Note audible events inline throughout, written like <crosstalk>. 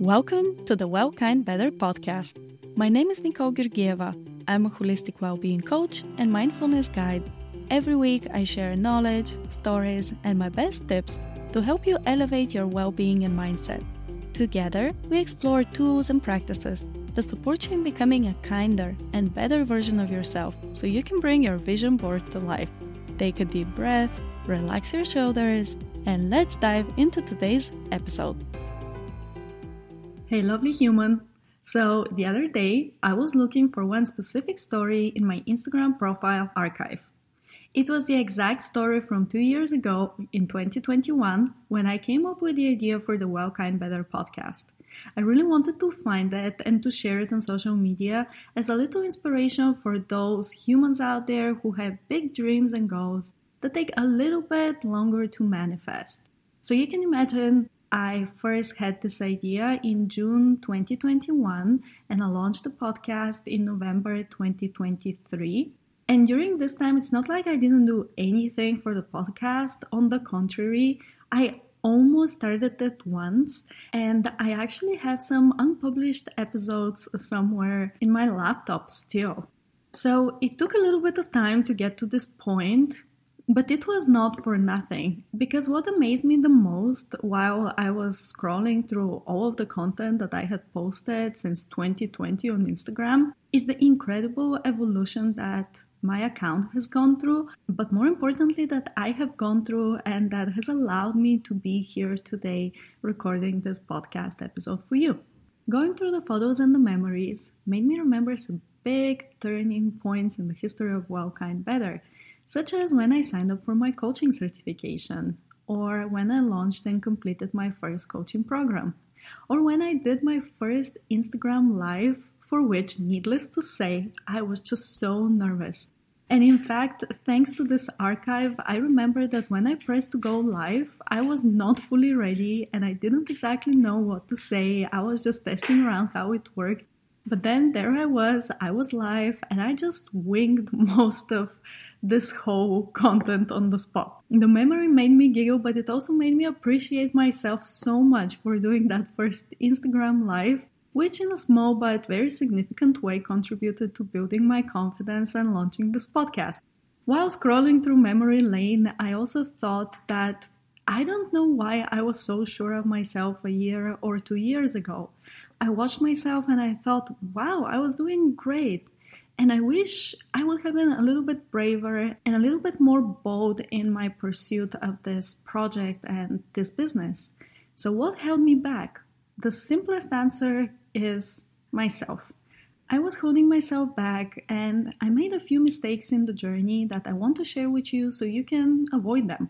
Welcome to the Well Kind Better podcast. My name is Nicole Georgieva. I'm a holistic well-being coach and mindfulness guide. Every week I share knowledge, stories, and my best tips to help you elevate your well-being and mindset. Together, we explore tools and practices that support you in becoming a kinder and better version of yourself so you can bring your vision board to life. Take a deep breath, relax your shoulders, and let's dive into today's episode. Hey, lovely human. So, the other day, I was looking for one specific story in my Instagram profile archive. It was the exact story from two years ago in 2021 when I came up with the idea for the Well Kind Better podcast. I really wanted to find it and to share it on social media as a little inspiration for those humans out there who have big dreams and goals that take a little bit longer to manifest. So you can imagine I first had this idea in June 2021 and I launched the podcast in November 2023. And during this time, it's not like I didn't do anything for the podcast. On the contrary, I almost started it once and I actually have some unpublished episodes somewhere in my laptop still. So it took a little bit of time to get to this point, but it was not for nothing, because what amazed me the most while I was scrolling through all of the content that I had posted since 2020 on Instagram is the incredible evolution that my account has gone through, but more importantly, that I have gone through and that has allowed me to be here today recording this podcast episode for you. Going through the photos and the memories made me remember some big turning points in the history of Well Kind Better such as when I signed up for my coaching certification, or when I launched and completed my first coaching program, or when I did my first Instagram live, for which, needless to say, I was just so nervous. And in fact, thanks to this archive, I remember that when I pressed to go live, I was not fully ready and I didn't exactly know what to say. I was just testing around how it worked. But then there I was, I was live, and I just winged <laughs> most of this whole content on the spot. The memory made me giggle, but it also made me appreciate myself so much for doing that first Instagram live, which in a small but very significant way contributed to building my confidence and launching this podcast. While scrolling through memory lane, I also thought that I don't know why I was so sure of myself a year or two years ago. I watched myself and I thought, wow, I was doing great. And I wish I would have been a little bit braver and a little bit more bold in my pursuit of this project and this business. So, what held me back? The simplest answer is myself. I was holding myself back and I made a few mistakes in the journey that I want to share with you so you can avoid them.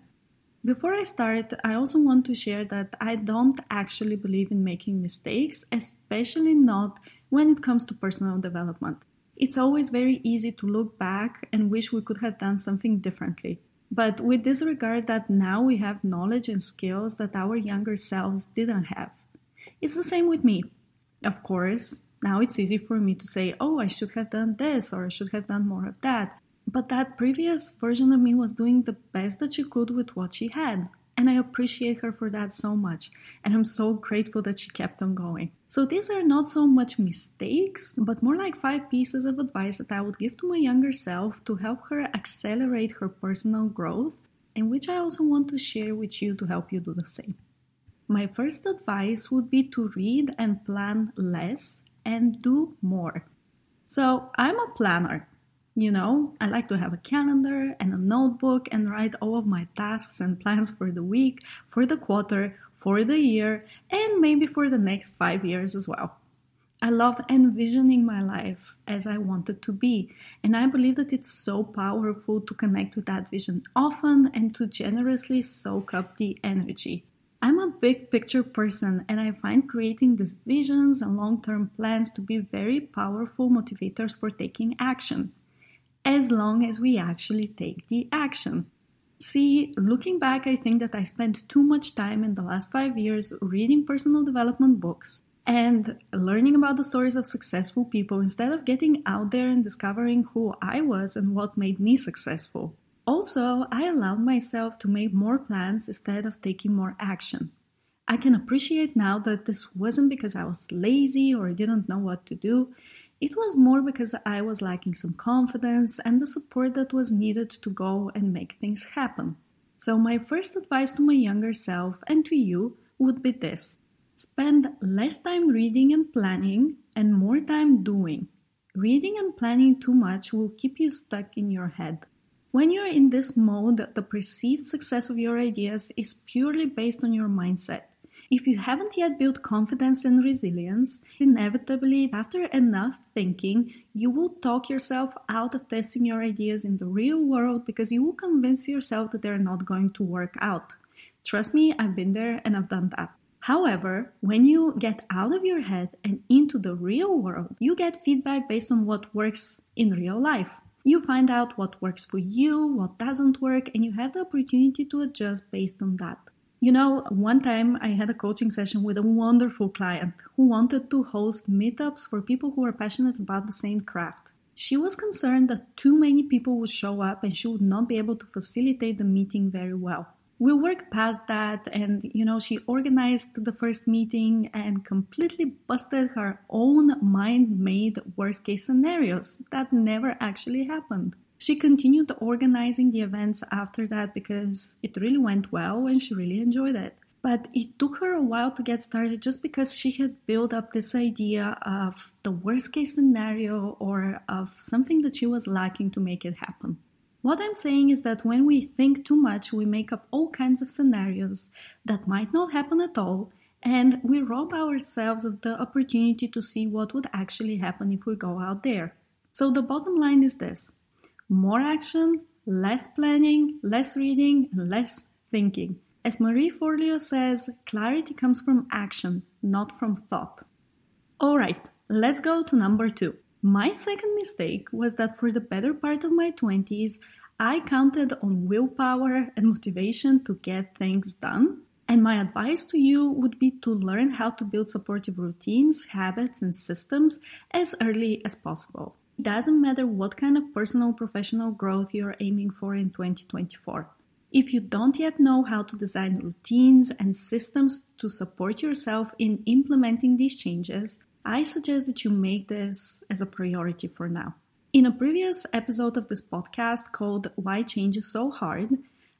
Before I start, I also want to share that I don't actually believe in making mistakes, especially not when it comes to personal development. It's always very easy to look back and wish we could have done something differently. But we disregard that now we have knowledge and skills that our younger selves didn't have. It's the same with me. Of course, now it's easy for me to say, oh, I should have done this or I should have done more of that. But that previous version of me was doing the best that she could with what she had. And I appreciate her for that so much. And I'm so grateful that she kept on going. So these are not so much mistakes, but more like five pieces of advice that I would give to my younger self to help her accelerate her personal growth, and which I also want to share with you to help you do the same. My first advice would be to read and plan less and do more. So I'm a planner. You know, I like to have a calendar and a notebook and write all of my tasks and plans for the week, for the quarter, for the year, and maybe for the next five years as well. I love envisioning my life as I want it to be, and I believe that it's so powerful to connect with that vision often and to generously soak up the energy. I'm a big picture person, and I find creating these visions and long term plans to be very powerful motivators for taking action as long as we actually take the action. See, looking back, I think that I spent too much time in the last five years reading personal development books and learning about the stories of successful people instead of getting out there and discovering who I was and what made me successful. Also, I allowed myself to make more plans instead of taking more action. I can appreciate now that this wasn't because I was lazy or didn't know what to do. It was more because I was lacking some confidence and the support that was needed to go and make things happen. So, my first advice to my younger self and to you would be this spend less time reading and planning and more time doing. Reading and planning too much will keep you stuck in your head. When you're in this mode, the perceived success of your ideas is purely based on your mindset. If you haven't yet built confidence and resilience, inevitably, after enough thinking, you will talk yourself out of testing your ideas in the real world because you will convince yourself that they're not going to work out. Trust me, I've been there and I've done that. However, when you get out of your head and into the real world, you get feedback based on what works in real life. You find out what works for you, what doesn't work, and you have the opportunity to adjust based on that. You know, one time I had a coaching session with a wonderful client who wanted to host meetups for people who are passionate about the same craft. She was concerned that too many people would show up and she would not be able to facilitate the meeting very well. We worked past that, and you know, she organized the first meeting and completely busted her own mind made worst case scenarios that never actually happened. She continued organizing the events after that because it really went well and she really enjoyed it. But it took her a while to get started just because she had built up this idea of the worst case scenario or of something that she was lacking to make it happen. What I'm saying is that when we think too much, we make up all kinds of scenarios that might not happen at all, and we rob ourselves of the opportunity to see what would actually happen if we go out there. So the bottom line is this more action, less planning, less reading, and less thinking. As Marie Forleo says, clarity comes from action, not from thought. Alright, let's go to number two. My second mistake was that for the better part of my 20s, I counted on willpower and motivation to get things done. And my advice to you would be to learn how to build supportive routines, habits, and systems as early as possible. It doesn't matter what kind of personal professional growth you're aiming for in 2024. If you don't yet know how to design routines and systems to support yourself in implementing these changes, I suggest that you make this as a priority for now. In a previous episode of this podcast called Why Change is So Hard,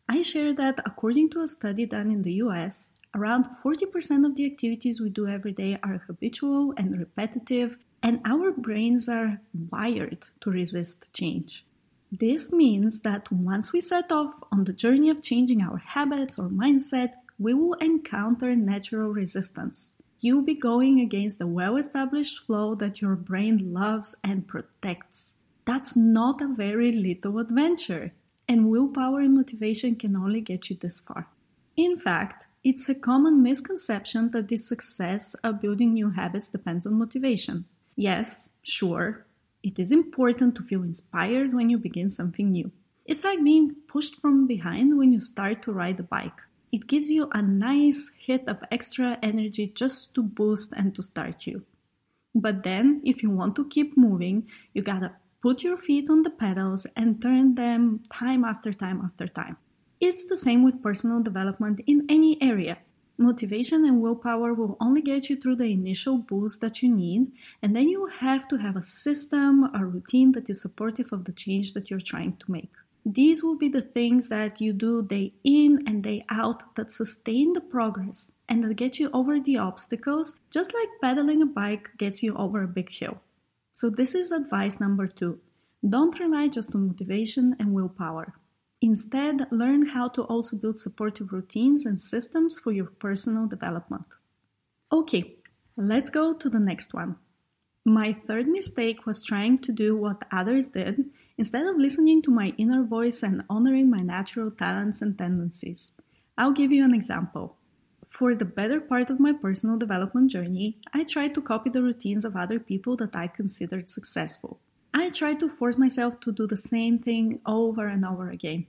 I shared that according to a study done in the US, around 40% of the activities we do every day are habitual and repetitive and our brains are wired to resist change. This means that once we set off on the journey of changing our habits or mindset, we will encounter natural resistance. You'll be going against the well established flow that your brain loves and protects. That's not a very little adventure, and willpower and motivation can only get you this far. In fact, it's a common misconception that the success of building new habits depends on motivation. Yes, sure, it is important to feel inspired when you begin something new. It's like being pushed from behind when you start to ride a bike. It gives you a nice hit of extra energy just to boost and to start you. But then, if you want to keep moving, you gotta put your feet on the pedals and turn them time after time after time. It's the same with personal development in any area. Motivation and willpower will only get you through the initial boost that you need, and then you have to have a system, a routine that is supportive of the change that you're trying to make. These will be the things that you do day in and day out that sustain the progress and that get you over the obstacles, just like pedaling a bike gets you over a big hill. So, this is advice number two. Don't rely just on motivation and willpower. Instead, learn how to also build supportive routines and systems for your personal development. Okay, let's go to the next one. My third mistake was trying to do what others did instead of listening to my inner voice and honoring my natural talents and tendencies. I'll give you an example. For the better part of my personal development journey, I tried to copy the routines of other people that I considered successful. I tried to force myself to do the same thing over and over again.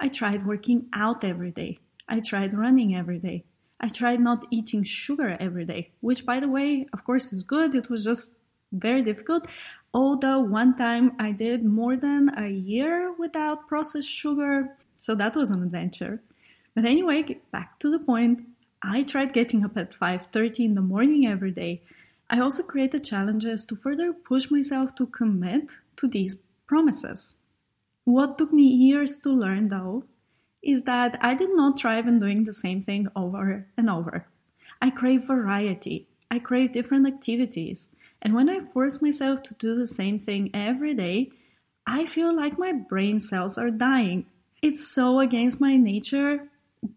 I tried working out every day. I tried running every day. I tried not eating sugar every day, which, by the way, of course, is good. It was just very difficult. Although one time I did more than a year without processed sugar, so that was an adventure. But anyway, back to the point. I tried getting up at 5:30 in the morning every day. I also created challenges to further push myself to commit to these promises. What took me years to learn though is that I did not thrive in doing the same thing over and over. I crave variety. I crave different activities. And when I force myself to do the same thing every day, I feel like my brain cells are dying. It's so against my nature,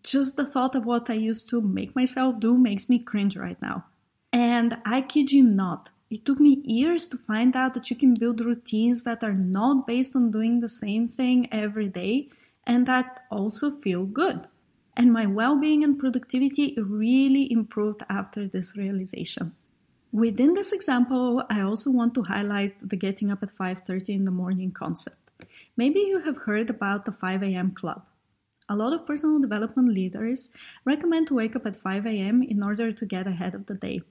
just the thought of what I used to make myself do makes me cringe right now. And I kid you not, it took me years to find out that you can build routines that are not based on doing the same thing every day and that also feel good. And my well being and productivity really improved after this realization. Within this example, I also want to highlight the getting up at 5:30 in the morning concept. Maybe you have heard about the 5 a.m. club. A lot of personal development leaders recommend to wake up at 5 a.m. in order to get ahead of the day.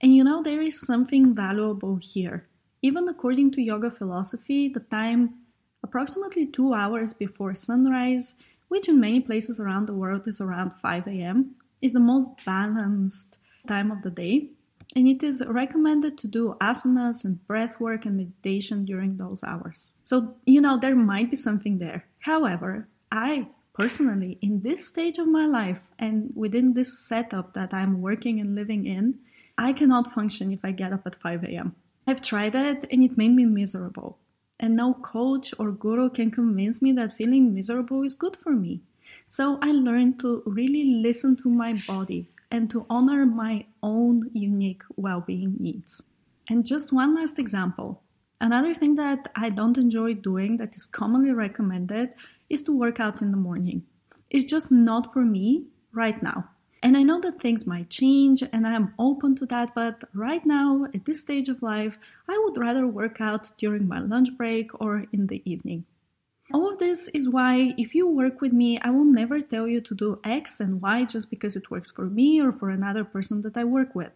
And you know, there is something valuable here. Even according to yoga philosophy, the time approximately two hours before sunrise, which in many places around the world is around 5 a.m., is the most balanced time of the day. And it is recommended to do asanas and breath work and meditation during those hours. So, you know, there might be something there. However, I personally, in this stage of my life and within this setup that I'm working and living in, I cannot function if I get up at 5 a.m. I've tried it and it made me miserable. And no coach or guru can convince me that feeling miserable is good for me. So I learned to really listen to my body and to honor my own unique well being needs. And just one last example. Another thing that I don't enjoy doing that is commonly recommended is to work out in the morning. It's just not for me right now. And I know that things might change and I am open to that, but right now, at this stage of life, I would rather work out during my lunch break or in the evening. All of this is why, if you work with me, I will never tell you to do X and Y just because it works for me or for another person that I work with.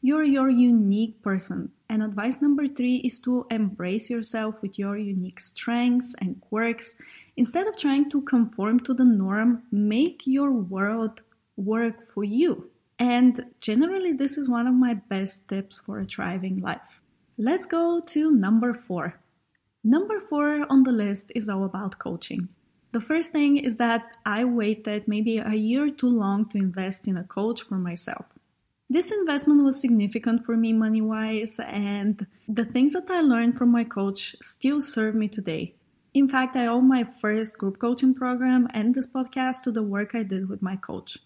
You're your unique person. And advice number three is to embrace yourself with your unique strengths and quirks Instead of trying to conform to the norm, make your world work for you. And generally, this is one of my best tips for a thriving life. Let's go to number four. Number four on the list is all about coaching. The first thing is that I waited maybe a year too long to invest in a coach for myself. This investment was significant for me money wise, and the things that I learned from my coach still serve me today. In fact, I owe my first group coaching program and this podcast to the work I did with my coach.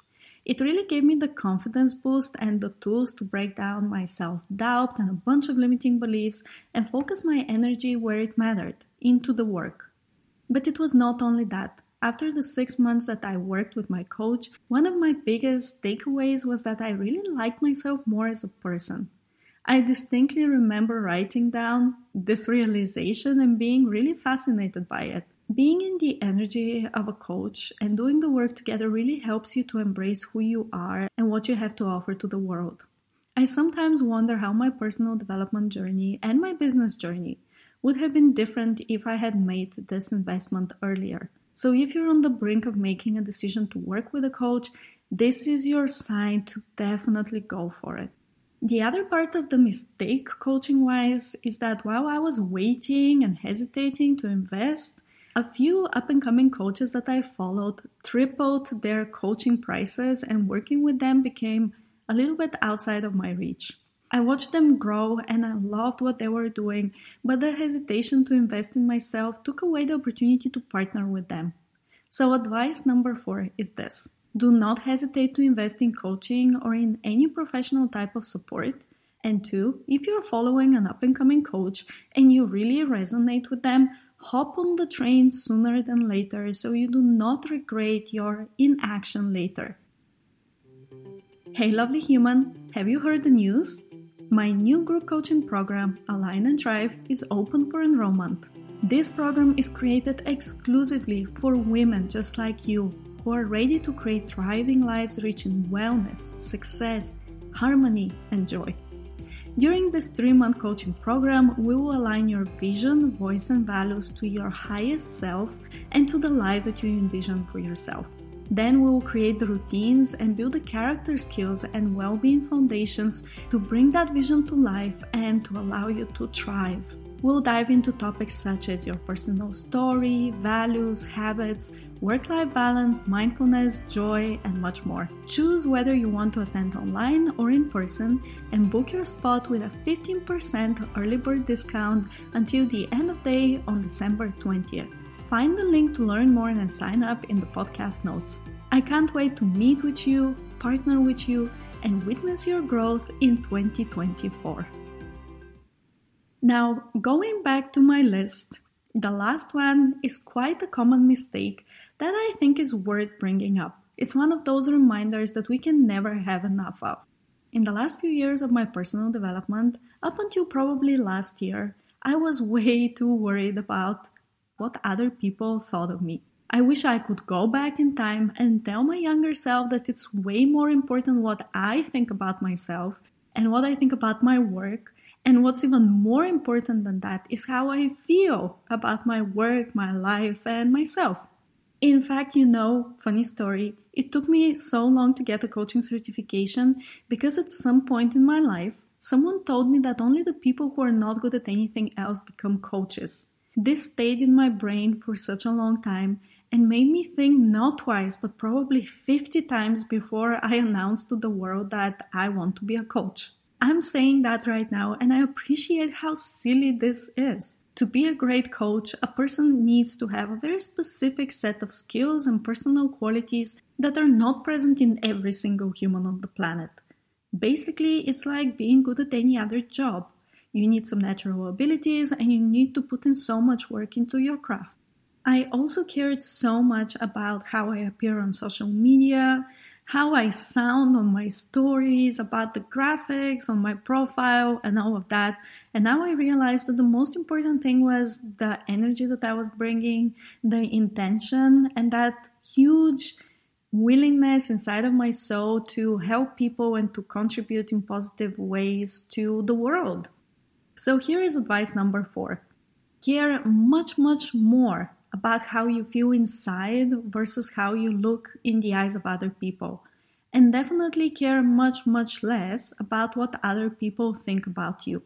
It really gave me the confidence boost and the tools to break down my self doubt and a bunch of limiting beliefs and focus my energy where it mattered into the work. But it was not only that. After the six months that I worked with my coach, one of my biggest takeaways was that I really liked myself more as a person. I distinctly remember writing down this realization and being really fascinated by it. Being in the energy of a coach and doing the work together really helps you to embrace who you are and what you have to offer to the world. I sometimes wonder how my personal development journey and my business journey would have been different if I had made this investment earlier. So, if you're on the brink of making a decision to work with a coach, this is your sign to definitely go for it. The other part of the mistake, coaching wise, is that while I was waiting and hesitating to invest, a few up and coming coaches that I followed tripled their coaching prices, and working with them became a little bit outside of my reach. I watched them grow and I loved what they were doing, but the hesitation to invest in myself took away the opportunity to partner with them. So, advice number four is this do not hesitate to invest in coaching or in any professional type of support. And two, if you're following an up and coming coach and you really resonate with them, hop on the train sooner than later so you do not regret your inaction later. Hey, lovely human, have you heard the news? My new group coaching program, Align and Thrive, is open for enrollment. This program is created exclusively for women just like you who are ready to create thriving lives rich in wellness, success, harmony, and joy. During this three month coaching program, we will align your vision, voice, and values to your highest self and to the life that you envision for yourself. Then we will create the routines and build the character skills and well being foundations to bring that vision to life and to allow you to thrive. We'll dive into topics such as your personal story, values, habits, work life balance, mindfulness, joy, and much more. Choose whether you want to attend online or in person and book your spot with a 15% early bird discount until the end of day on December 20th. Find the link to learn more and sign up in the podcast notes. I can't wait to meet with you, partner with you, and witness your growth in 2024. Now, going back to my list, the last one is quite a common mistake that I think is worth bringing up. It's one of those reminders that we can never have enough of. In the last few years of my personal development, up until probably last year, I was <laughs> way too worried about what other people thought of me. I wish I could go back in time and tell my younger self that it's way more important what I think about myself and what I think about my work. And what's even more important than that is how I feel about my work, my life, and myself. In fact, you know, funny story, it took me so long to get a coaching certification because at some point in my life, someone told me that only the people who are not good at anything else become coaches. This stayed in my brain for such a long time and made me think not twice, but probably 50 times before I announced to the world that I want to be a coach. I'm saying that right now, and I appreciate how silly this is. To be a great coach, a person needs to have a very specific set of skills and personal qualities that are not present in every single human on the planet. Basically, it's like being good at any other job. You need some natural abilities and you need to put in so much work into your craft. I also cared so much about how I appear on social media, how I sound on my stories, about the graphics on my profile, and all of that. And now I realized that the most important thing was the energy that I was bringing, the intention, and that huge willingness inside of my soul to help people and to contribute in positive ways to the world. So here is advice number four care much, much more about how you feel inside versus how you look in the eyes of other people. And definitely care much, much less about what other people think about you.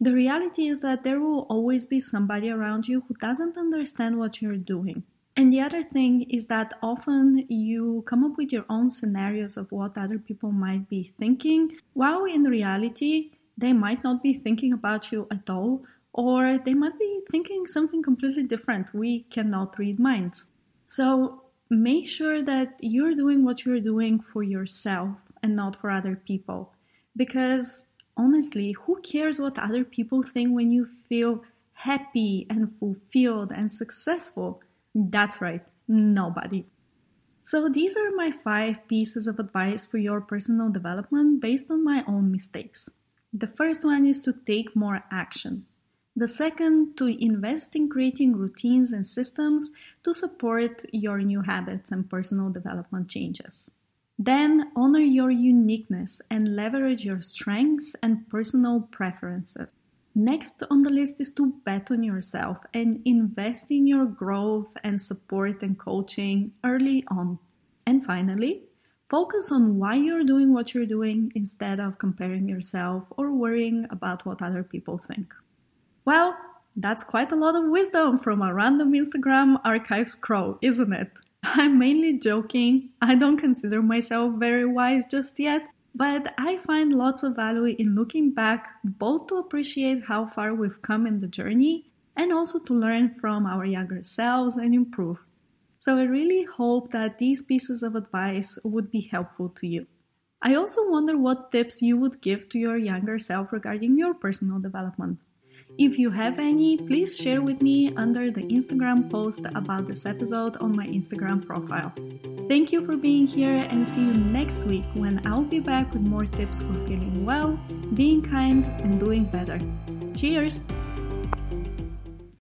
The reality is that there will always be somebody around you who doesn't understand what you're doing. And the other thing is that often you come up with your own scenarios of what other people might be thinking, while in reality, they might not be thinking about you at all, or they might be thinking something completely different. We cannot read minds. So make sure that you're doing what you're doing for yourself and not for other people. Because honestly, who cares what other people think when you feel happy and fulfilled and successful? That's right, nobody. So, these are my five pieces of advice for your personal development based on my own mistakes. The first one is to take more action. The second, to invest in creating routines and systems to support your new habits and personal development changes. Then, honor your uniqueness and leverage your strengths and personal preferences. Next on the list is to bet on yourself and invest in your growth and support and coaching early on. And finally, Focus on why you're doing what you're doing instead of comparing yourself or worrying about what other people think. Well, that's quite a lot of wisdom from a random Instagram archive scroll, isn't it? <laughs> I'm mainly joking. I don't consider myself very wise just yet, but I find lots of value in looking back both to appreciate how far we've come in the journey and also to learn from our younger selves and improve. So I really hope that these pieces of advice would be helpful to you. I also wonder what tips you would give to your younger self regarding your personal development. If you have any, please share with me under the Instagram post about this episode on my Instagram profile. Thank you for being here and see you next week when I'll be back with more tips for feeling well, being kind, and doing better. Cheers!